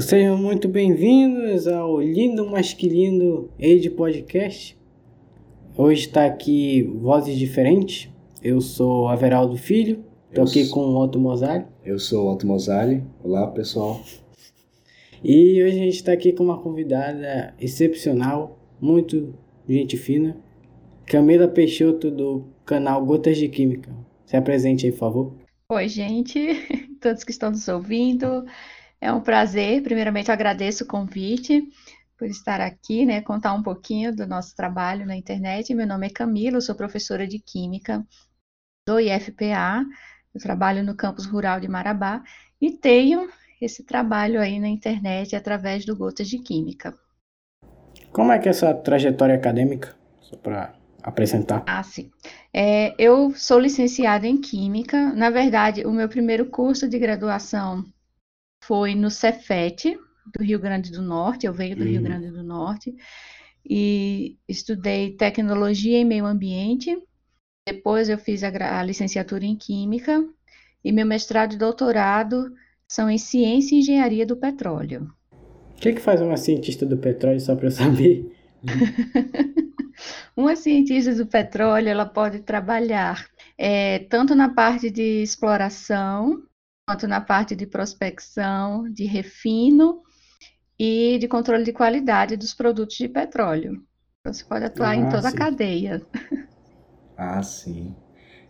Sejam muito bem-vindos ao Lindo Masculino Age Podcast. Hoje está aqui vozes diferentes. Eu sou Averaldo Filho, estou aqui sou... com o Otto Mosali. Eu sou o Otto Mosali. Olá, pessoal. E hoje a gente está aqui com uma convidada excepcional, muito gente fina, Camila Peixoto, do canal Gotas de Química. Se apresente aí, por favor. Oi, gente, todos que estão nos ouvindo. É um prazer. Primeiramente, agradeço o convite por estar aqui, né, contar um pouquinho do nosso trabalho na internet. Meu nome é Camila, sou professora de Química do IFPA. Eu trabalho no campus rural de Marabá e tenho esse trabalho aí na internet através do Gotas de Química. Como é que é essa trajetória acadêmica? Só para apresentar. Ah, sim. É, eu sou licenciada em Química. Na verdade, o meu primeiro curso de graduação foi no Cefet, do Rio Grande do Norte. Eu venho do uhum. Rio Grande do Norte. E estudei tecnologia e meio ambiente. Depois eu fiz a, a licenciatura em Química. E meu mestrado e doutorado são em Ciência e Engenharia do Petróleo. O que, que faz uma cientista do petróleo, só para eu saber? Uma cientista do petróleo, ela pode trabalhar é, tanto na parte de exploração, quanto na parte de prospecção, de refino e de controle de qualidade dos produtos de petróleo. Você pode atuar ah, em toda sim. a cadeia. Ah, sim.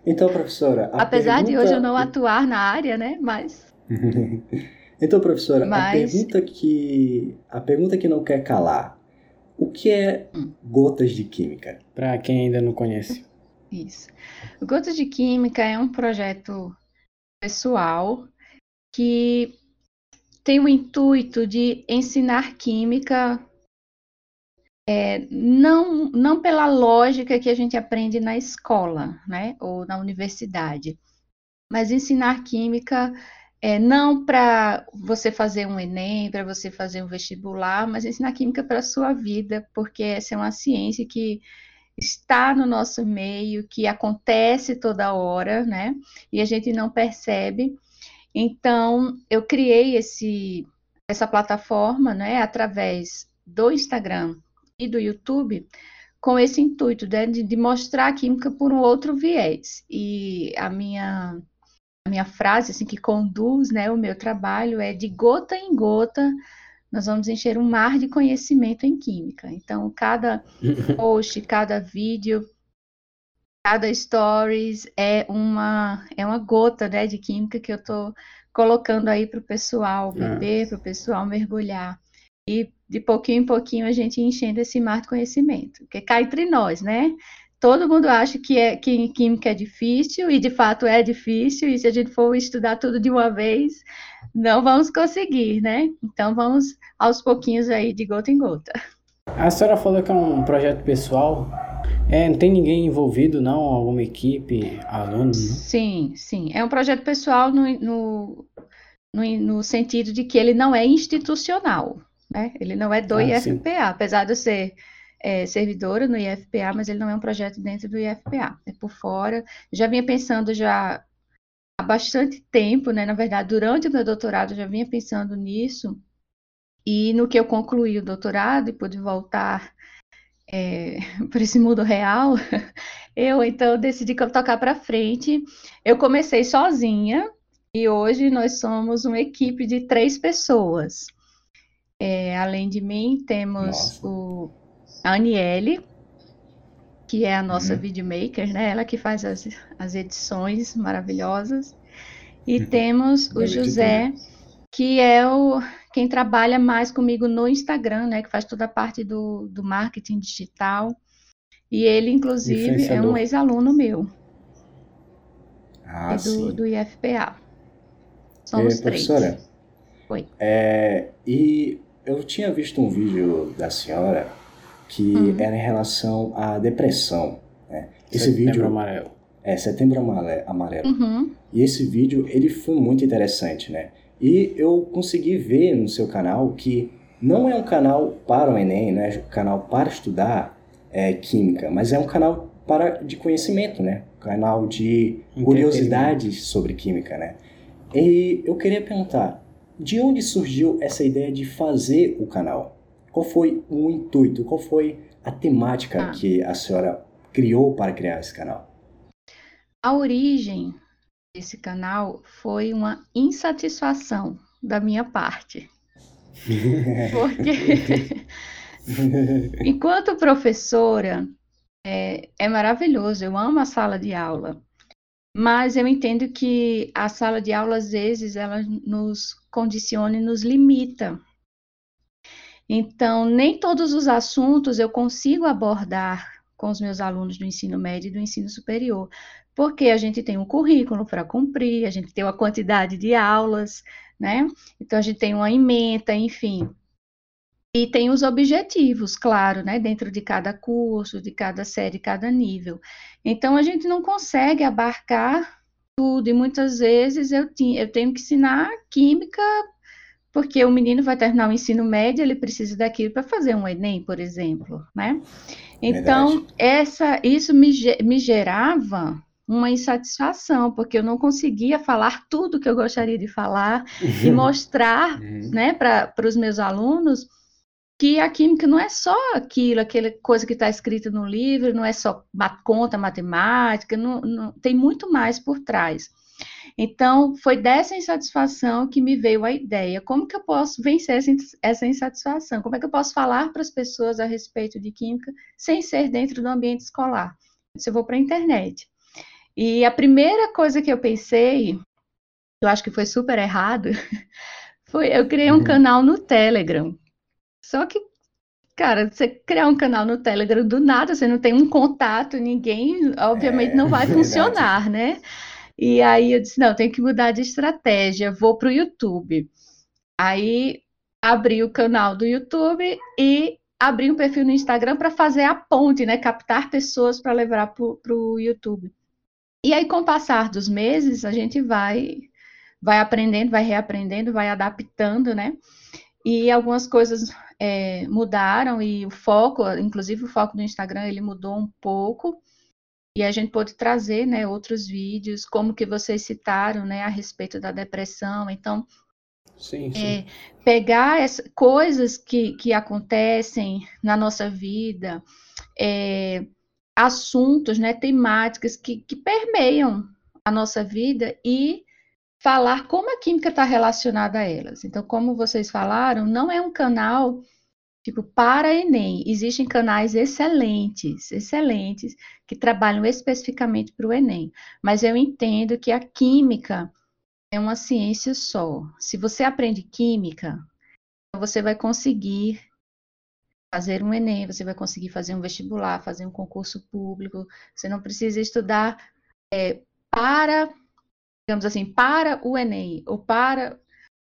Então, professora. Apesar pergunta... de hoje eu não atuar na área, né? Mas. então, professora, Mas... a pergunta que a pergunta que não quer calar. O que é Gotas de Química? Para quem ainda não conhece. Isso. Gotas de Química é um projeto pessoal que tem o intuito de ensinar química é, não, não pela lógica que a gente aprende na escola, né, ou na universidade, mas ensinar química é, não para você fazer um Enem, para você fazer um vestibular, mas ensinar química para a sua vida, porque essa é uma ciência que está no nosso meio, que acontece toda hora, né? E a gente não percebe. Então, eu criei esse, essa plataforma, né, através do Instagram e do YouTube, com esse intuito né, de, de mostrar a química por um outro viés. E a minha a minha frase assim que conduz né, o meu trabalho é de gota em gota nós vamos encher um mar de conhecimento em química. Então, cada post, cada vídeo, cada stories é uma é uma gota né, de química que eu estou colocando aí para o pessoal beber, para o pessoal mergulhar. E de pouquinho em pouquinho a gente enchendo esse mar de conhecimento, que cai entre nós, né? Todo mundo acha que, é, que química é difícil, e de fato é difícil, e se a gente for estudar tudo de uma vez, não vamos conseguir, né? Então vamos aos pouquinhos aí, de gota em gota. A senhora falou que é um projeto pessoal. É, não tem ninguém envolvido, não? Alguma equipe, aluno? Não? Sim, sim. É um projeto pessoal no, no, no, no sentido de que ele não é institucional, né? Ele não é do ah, IFPA, sim. apesar de ser é, servidora no IFPA, mas ele não é um projeto dentro do IFPA, é por fora. Já vinha pensando já há bastante tempo, né? Na verdade, durante o meu doutorado, já vinha pensando nisso. E no que eu concluí o doutorado e pude voltar é, para esse mundo real, eu então decidi tocar para frente. Eu comecei sozinha e hoje nós somos uma equipe de três pessoas. É, além de mim, temos Nossa. o a Aniele, que é a nossa uhum. videomaker, né? Ela que faz as, as edições maravilhosas. E uhum. temos o José, que é o quem trabalha mais comigo no Instagram, né? Que faz toda a parte do, do marketing digital. E ele, inclusive, é um ex-aluno meu. Ah, do, sim. do IFPA. Somos e, três. Professora, Oi. É, e eu tinha visto um vídeo da senhora que uhum. era em relação à depressão. Né? Esse setembro vídeo amarelo. É, setembro amarelo. Uhum. E esse vídeo, ele foi muito interessante, né? E eu consegui ver no seu canal que não é um canal para o Enem, não é um canal para estudar é, química, mas é um canal para de conhecimento, né? Um canal de curiosidades sobre química, né? E eu queria perguntar, de onde surgiu essa ideia de fazer o canal? Qual foi o intuito? Qual foi a temática ah. que a senhora criou para criar esse canal? A origem desse canal foi uma insatisfação da minha parte. Porque enquanto professora é, é maravilhoso, eu amo a sala de aula. Mas eu entendo que a sala de aula, às vezes, ela nos condiciona e nos limita. Então, nem todos os assuntos eu consigo abordar com os meus alunos do ensino médio e do ensino superior, porque a gente tem um currículo para cumprir, a gente tem uma quantidade de aulas, né? Então, a gente tem uma ementa, enfim. E tem os objetivos, claro, né? Dentro de cada curso, de cada série, cada nível. Então, a gente não consegue abarcar tudo, e muitas vezes eu, eu tenho que ensinar química porque o menino vai terminar o ensino médio, ele precisa daquilo para fazer um Enem, por exemplo, né? Então, essa, isso me, me gerava uma insatisfação, porque eu não conseguia falar tudo que eu gostaria de falar e mostrar uhum. né, para os meus alunos que a química não é só aquilo, aquela coisa que está escrita no livro, não é só conta matemática, não, não, tem muito mais por trás. Então, foi dessa insatisfação que me veio a ideia: como que eu posso vencer essa insatisfação? Como é que eu posso falar para as pessoas a respeito de química sem ser dentro do ambiente escolar? Se eu vou para a internet. E a primeira coisa que eu pensei, eu acho que foi super errado, foi eu criei um uhum. canal no Telegram. Só que, cara, você criar um canal no Telegram do nada, você não tem um contato, ninguém, obviamente, é, não vai funcionar, né? E aí eu disse, não, tenho que mudar de estratégia, vou para o YouTube. Aí abri o canal do YouTube e abri um perfil no Instagram para fazer a ponte, né? Captar pessoas para levar para o YouTube. E aí, com o passar dos meses, a gente vai, vai aprendendo, vai reaprendendo, vai adaptando, né? E algumas coisas é, mudaram e o foco, inclusive o foco do Instagram, ele mudou um pouco e a gente pode trazer, né, outros vídeos, como que vocês citaram, né, a respeito da depressão. Então, sim, sim. É, pegar essa, coisas que, que acontecem na nossa vida, é, assuntos, né, temáticas que, que permeiam a nossa vida e falar como a química está relacionada a elas. Então, como vocês falaram, não é um canal Tipo, para Enem, existem canais excelentes, excelentes, que trabalham especificamente para o Enem. Mas eu entendo que a química é uma ciência só. Se você aprende química, você vai conseguir fazer um Enem, você vai conseguir fazer um vestibular, fazer um concurso público. Você não precisa estudar é, para, digamos assim, para o Enem ou para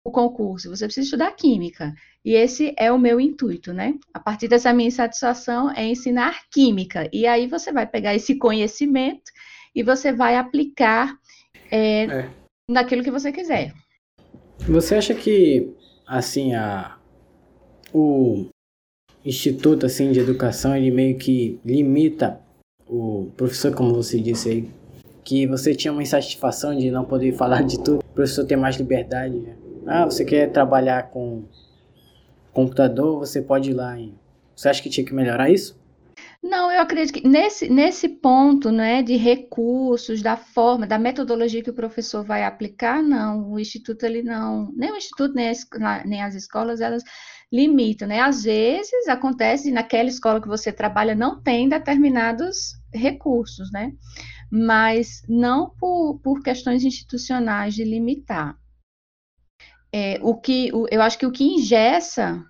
o concurso, você precisa estudar química. E esse é o meu intuito, né? A partir dessa minha insatisfação é ensinar química. E aí você vai pegar esse conhecimento e você vai aplicar é, é. naquilo que você quiser. Você acha que, assim, a, o instituto assim de educação ele meio que limita o professor, como você disse aí, que você tinha uma insatisfação de não poder falar de tudo, o professor ter mais liberdade. Ah, você quer trabalhar com computador, você pode ir lá. Em... Você acha que tinha que melhorar isso? Não, eu acredito que nesse, nesse ponto né, de recursos, da forma, da metodologia que o professor vai aplicar, não, o Instituto ele não, nem o Instituto, nem as, nem as escolas, elas limitam, né? Às vezes acontece naquela escola que você trabalha não tem determinados recursos, né? Mas não por, por questões institucionais de limitar é, o que o, eu acho que o que ingessa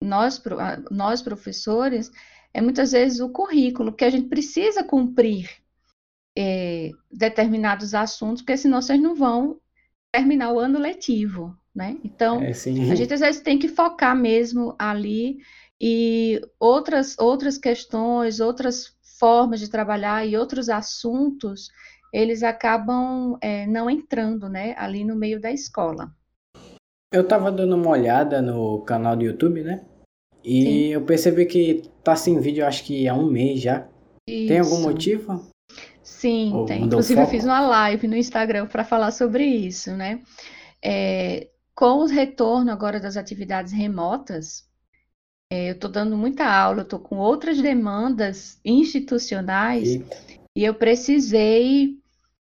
nós, nós professores é muitas vezes o currículo, que a gente precisa cumprir é, determinados assuntos, porque senão vocês não vão terminar o ano letivo, né? Então, é, a gente às vezes tem que focar mesmo ali e outras, outras questões, outras formas de trabalhar e outros assuntos, eles acabam é, não entrando, né, ali no meio da escola. Eu tava dando uma olhada no canal do YouTube, né? E Sim. eu percebi que tá sem vídeo, acho que há um mês já. Isso. Tem algum motivo? Sim, Ou tem. Inclusive, foco? eu fiz uma live no Instagram para falar sobre isso, né? É, com o retorno agora das atividades remotas, é, eu estou dando muita aula, estou com outras demandas institucionais Eita. e eu precisei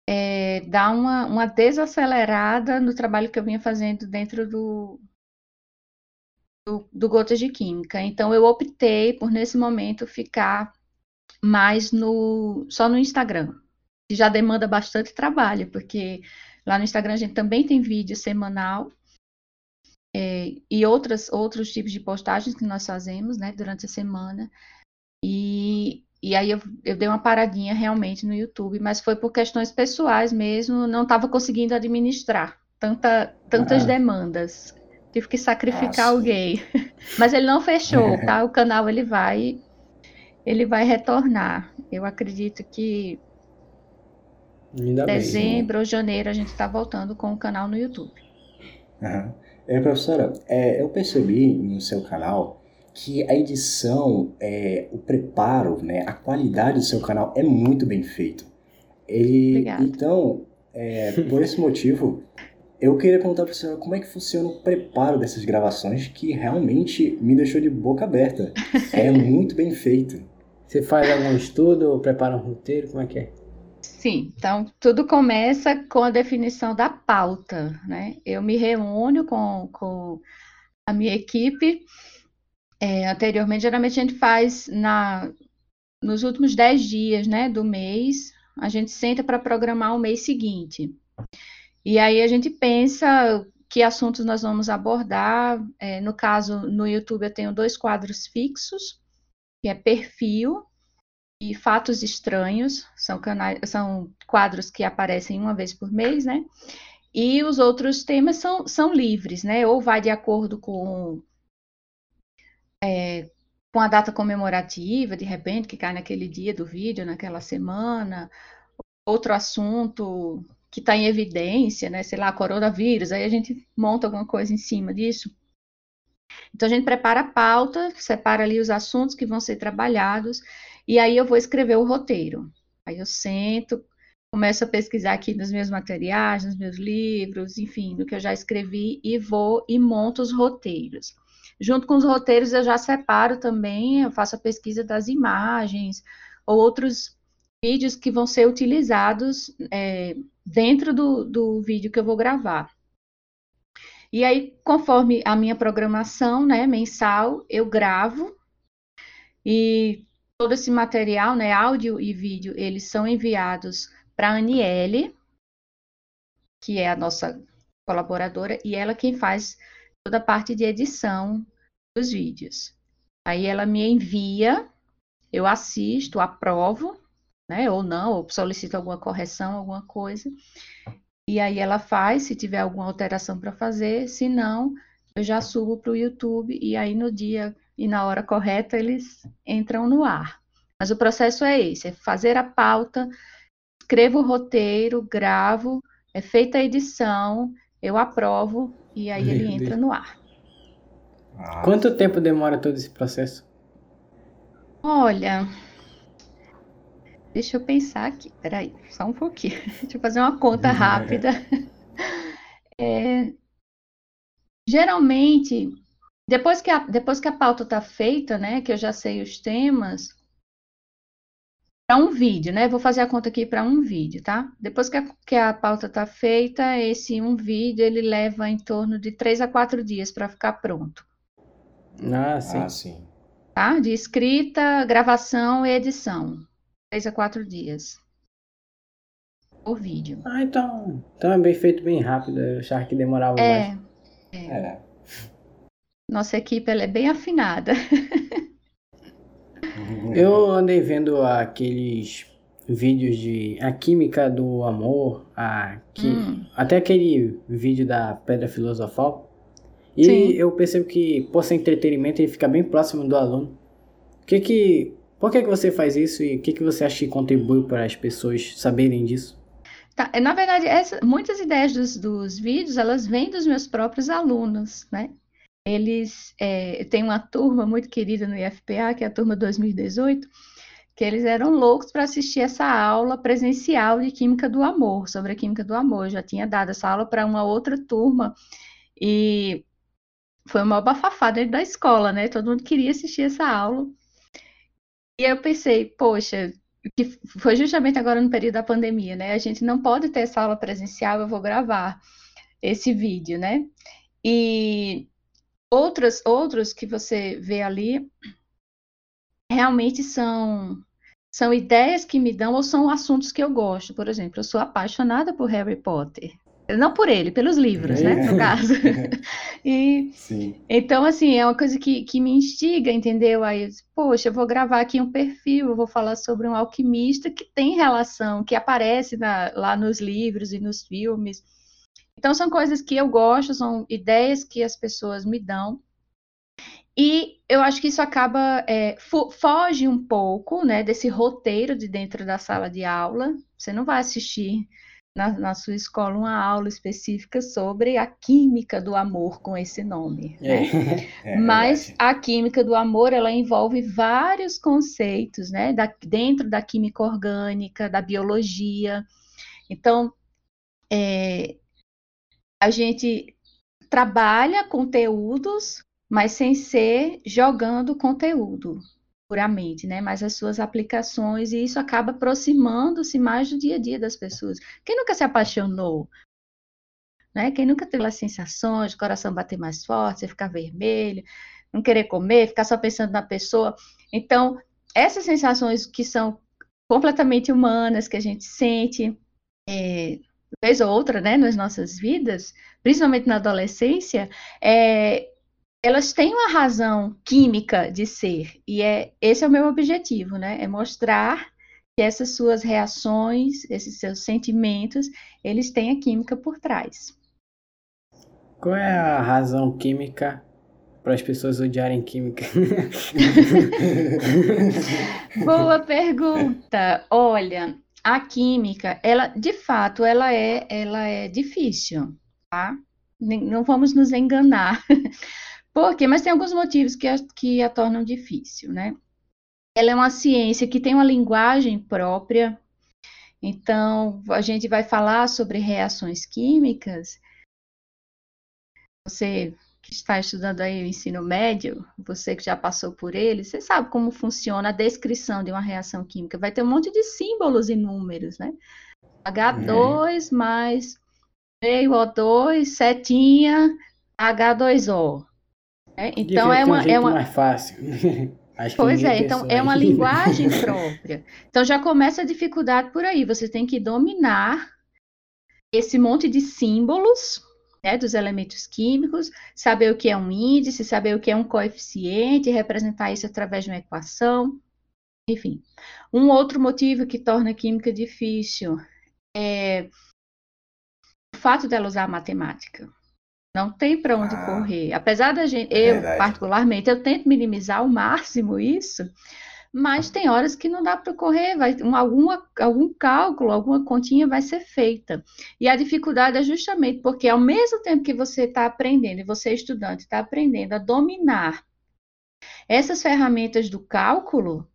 é, dar uma, uma desacelerada no trabalho que eu vinha fazendo dentro do, do, do Gotas de Química. Então, eu optei por, nesse momento, ficar mais no só no Instagram, que já demanda bastante trabalho, porque lá no Instagram a gente também tem vídeo semanal é, e outras, outros tipos de postagens que nós fazemos né, durante a semana. E, e aí eu, eu dei uma paradinha realmente no YouTube, mas foi por questões pessoais mesmo, não estava conseguindo administrar tanta, tantas ah. demandas. Tive que sacrificar ah, alguém. Mas ele não fechou, tá? O canal ele vai ele vai retornar. Eu acredito que Ainda dezembro bem, né? ou janeiro a gente está voltando com o canal no YouTube. Uhum. É, professora, é, eu percebi no seu canal que a edição, é, o preparo, né, a qualidade do seu canal é muito bem feito. Ele, Obrigada. Então, é, por esse motivo, eu queria perguntar para você como é que funciona o preparo dessas gravações, que realmente me deixou de boca aberta. É muito bem feito. Você faz algum estudo ou prepara um roteiro? Como é que é? Sim, então tudo começa com a definição da pauta, né? Eu me reúno com, com a minha equipe. É, anteriormente, geralmente a gente faz na, nos últimos 10 dias né, do mês, a gente senta para programar o mês seguinte. E aí a gente pensa que assuntos nós vamos abordar. É, no caso, no YouTube eu tenho dois quadros fixos, que é perfil e fatos estranhos, são, canais, são quadros que aparecem uma vez por mês, né? E os outros temas são, são livres, né? Ou vai de acordo com, é, com a data comemorativa, de repente, que cai naquele dia do vídeo, naquela semana, outro assunto que está em evidência, né? Sei lá, coronavírus, aí a gente monta alguma coisa em cima disso. Então a gente prepara a pauta, separa ali os assuntos que vão ser trabalhados, e aí eu vou escrever o roteiro. Aí eu sento, começo a pesquisar aqui nos meus materiais, nos meus livros, enfim, no que eu já escrevi, e vou e monto os roteiros. Junto com os roteiros, eu já separo também, eu faço a pesquisa das imagens, ou outros vídeos que vão ser utilizados é, dentro do, do vídeo que eu vou gravar. E aí, conforme a minha programação, né, mensal, eu gravo e todo esse material, né, áudio e vídeo, eles são enviados para a Aniele, que é a nossa colaboradora, e ela quem faz toda a parte de edição dos vídeos. Aí ela me envia, eu assisto, aprovo, né? Ou não, ou solicito alguma correção, alguma coisa. E aí ela faz, se tiver alguma alteração para fazer, se não, eu já subo para o YouTube e aí no dia e na hora correta eles entram no ar. Mas o processo é esse: é fazer a pauta, escrevo o roteiro, gravo, é feita a edição, eu aprovo e aí Meu ele Deus. entra no ar. Quanto tempo demora todo esse processo? Olha, Deixa eu pensar aqui, peraí, só um pouquinho. Deixa eu fazer uma conta rápida. É, geralmente, depois que, a, depois que a pauta está feita, né, que eu já sei os temas, para um vídeo, né? Vou fazer a conta aqui para um vídeo, tá? Depois que a, que a pauta está feita, esse um vídeo ele leva em torno de três a quatro dias para ficar pronto. Ah, sim. Ah, sim. Tá? De escrita, gravação e edição três a quatro dias por vídeo. Ah, então, então é bem feito bem rápido. Eu achava que demorava é, mais. É. é. Nossa equipe ela é bem afinada. Eu andei vendo aqueles vídeos de a química do amor, a hum. até aquele vídeo da pedra filosofal. E Sim. eu percebo que por ser entretenimento ele fica bem próximo do aluno. Que que por que, que você faz isso e o que, que você acha que contribui para as pessoas saberem disso? Tá, é, na verdade, essa, muitas ideias dos, dos vídeos, elas vêm dos meus próprios alunos, né? Eles é, têm uma turma muito querida no IFPA, que é a turma 2018, que eles eram loucos para assistir essa aula presencial de Química do Amor, sobre a Química do Amor. Eu já tinha dado essa aula para uma outra turma E foi uma bafafá dentro da escola, né? Todo mundo queria assistir essa aula. E eu pensei, poxa, que foi justamente agora no período da pandemia, né? A gente não pode ter essa aula presencial, eu vou gravar esse vídeo, né? E outros, outros que você vê ali realmente são são ideias que me dão ou são assuntos que eu gosto. Por exemplo, eu sou apaixonada por Harry Potter. Não por ele, pelos livros, né? No caso. e, Sim. Então, assim, é uma coisa que, que me instiga, entendeu? Aí, poxa, eu vou gravar aqui um perfil, eu vou falar sobre um alquimista que tem relação, que aparece na, lá nos livros e nos filmes. Então, são coisas que eu gosto, são ideias que as pessoas me dão. E eu acho que isso acaba, é, foge um pouco, né, desse roteiro de dentro da sala de aula. Você não vai assistir na, na, sua escola uma aula específica sobre a química do amor com esse nome. Né? É, é Mas a química do amor ela envolve vários conceitos, né? Da, dentro da química orgânica, da biologia. Então, é, a gente trabalha conteúdos, mas sem ser jogando conteúdo puramente, né? Mas as suas aplicações, e isso acaba aproximando-se mais do dia a dia das pessoas. Quem nunca se apaixonou? Né? Quem nunca teve as sensações, de coração bater mais forte, você ficar vermelho, não querer comer, ficar só pensando na pessoa. Então, essas sensações que são completamente humanas, que a gente sente, é, vez ou outra, né, nas nossas vidas, principalmente na adolescência, é, elas têm uma razão química de ser, e é esse é o meu objetivo, né? É mostrar que essas suas reações, esses seus sentimentos, eles têm a química por trás. Qual é a razão química para as pessoas odiarem química? Boa pergunta. Olha, a química, ela, de fato, ela é, ela é difícil, tá? Não vamos nos enganar. Por quê? Mas tem alguns motivos que a, que a tornam difícil, né? Ela é uma ciência que tem uma linguagem própria, então a gente vai falar sobre reações químicas. Você está estudando aí o ensino médio, você que já passou por ele, você sabe como funciona a descrição de uma reação química. Vai ter um monte de símbolos e números, né? H2 é. mais meio O2, setinha, H2O. É, então é uma, um é uma mais fácil. pois é, então é uma linguagem própria. Então já começa a dificuldade por aí. Você tem que dominar esse monte de símbolos né, dos elementos químicos, saber o que é um índice, saber o que é um coeficiente, representar isso através de uma equação. Enfim, um outro motivo que torna a química difícil é o fato dela usar a matemática. Não tem para onde ah, correr. Apesar da gente, é eu verdade. particularmente, eu tento minimizar ao máximo isso, mas tem horas que não dá para correr, vai, um, alguma, algum cálculo, alguma continha vai ser feita. E a dificuldade é justamente porque, ao mesmo tempo que você está aprendendo, e você, estudante, está aprendendo a dominar essas ferramentas do cálculo,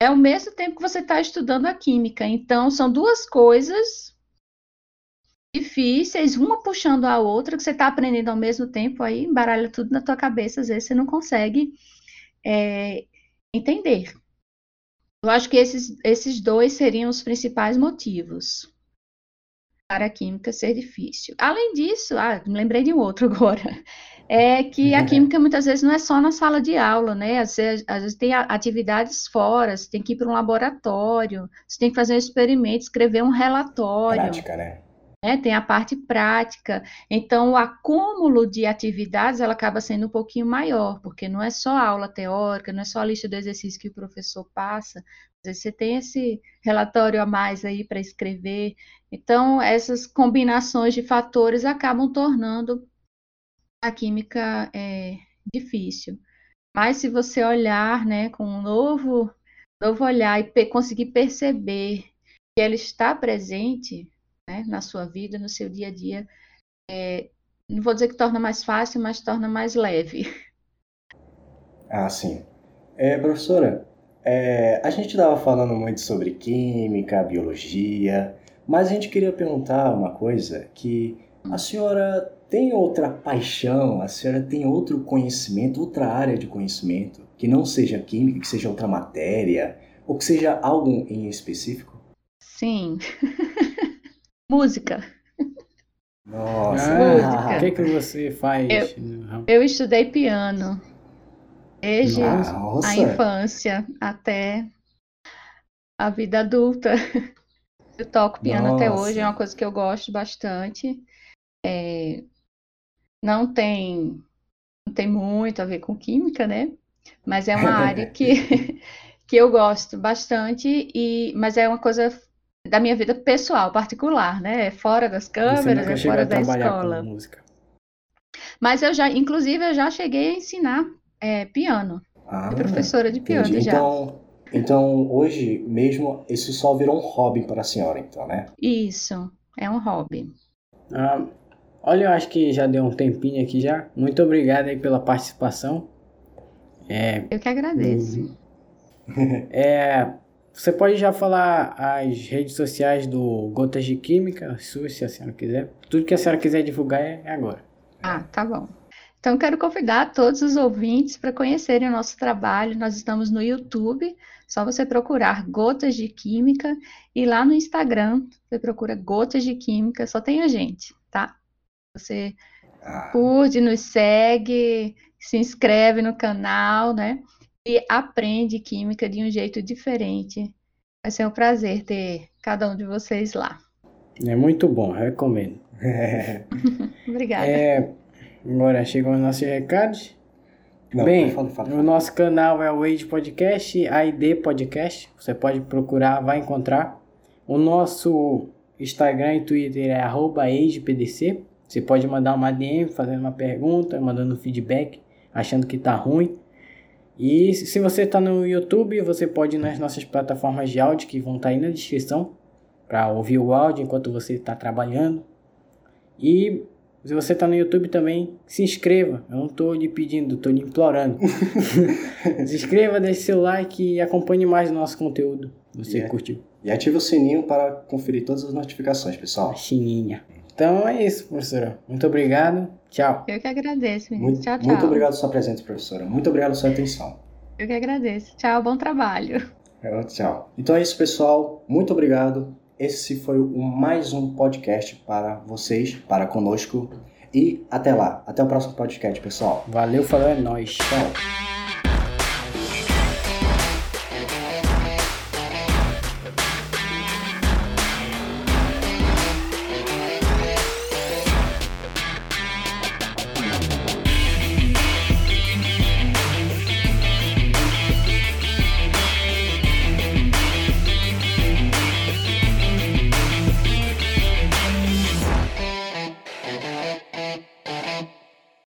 é ao mesmo tempo que você está estudando a química. Então, são duas coisas difíceis, uma puxando a outra, que você está aprendendo ao mesmo tempo, aí embaralha tudo na tua cabeça, às vezes você não consegue é, entender. Eu acho que esses, esses dois seriam os principais motivos para a química ser difícil. Além disso, ah, me lembrei de um outro agora, é que a química muitas vezes não é só na sala de aula, né? Às vezes, às vezes tem atividades fora, você tem que ir para um laboratório, você tem que fazer um experimento, escrever um relatório. Prática, né? Né? Tem a parte prática. Então, o acúmulo de atividades ela acaba sendo um pouquinho maior, porque não é só aula teórica, não é só a lista de exercícios que o professor passa. Às vezes você tem esse relatório a mais aí para escrever. Então, essas combinações de fatores acabam tornando a química é, difícil. Mas se você olhar, né, com um novo, novo olhar e conseguir perceber que ela está presente, né, na sua vida, no seu dia a dia, é, não vou dizer que torna mais fácil, mas torna mais leve. Ah, sim. É, professora, é, a gente estava falando muito sobre química, biologia, mas a gente queria perguntar uma coisa que A senhora tem outra paixão? A senhora tem outro conhecimento, outra área de conhecimento que não seja química, que seja outra matéria, ou que seja algo em específico? Sim. Música. Nossa. Ah, o que, que você faz? Eu, eu estudei piano desde Nossa. a infância até a vida adulta. Eu toco piano Nossa. até hoje, é uma coisa que eu gosto bastante. É, não tem não tem muito a ver com química, né? Mas é uma área que, que eu gosto bastante, e, mas é uma coisa da minha vida pessoal, particular, né? É fora das câmeras, é fora da escola. Mas eu já, inclusive, eu já cheguei a ensinar é, piano. Ah, professora de piano entendi. já. Então, então, hoje mesmo, isso só virou um hobby para a senhora, então, né? Isso, é um hobby. Ah, olha, eu acho que já deu um tempinho aqui já. Muito obrigado aí pela participação. É, eu que agradeço. É, você pode já falar as redes sociais do Gotas de Química, suas, se a senhora quiser. Tudo que a senhora quiser divulgar é agora. Ah, tá bom. Então, quero convidar todos os ouvintes para conhecerem o nosso trabalho. Nós estamos no YouTube, só você procurar Gotas de Química, e lá no Instagram, você procura Gotas de Química, só tem a gente, tá? Você ah. curte, nos segue, se inscreve no canal, né? E aprende química de um jeito diferente. Vai ser um prazer ter cada um de vocês lá. É muito bom, recomendo. Obrigada. É, agora chegam os nossos recados. Não, Bem, fala, fala, fala. o nosso canal é o Age Podcast, AID Podcast. Você pode procurar, vai encontrar. O nosso Instagram e Twitter é AgePDC. Você pode mandar uma DM fazendo uma pergunta, mandando feedback achando que tá ruim. E se você está no YouTube, você pode ir nas nossas plataformas de áudio que vão estar tá aí na descrição para ouvir o áudio enquanto você está trabalhando. E se você está no YouTube também, se inscreva. Eu não estou lhe pedindo, estou lhe implorando. se inscreva, deixe seu like e acompanhe mais o nosso conteúdo. Você yeah. curtiu. E ative o sininho para conferir todas as notificações, pessoal. A chininha. Então é isso, professora. Muito obrigado. Tchau. Eu que agradeço, menino. Muito, tchau, tchau. Muito obrigado pela sua presença, professora. Muito obrigado pela sua atenção. Eu que agradeço. Tchau, bom trabalho. É, tchau. Então é isso, pessoal. Muito obrigado. Esse foi o mais um podcast para vocês, para conosco. E até lá. Até o próximo podcast, pessoal. Valeu, falou, é nóis. Tchau.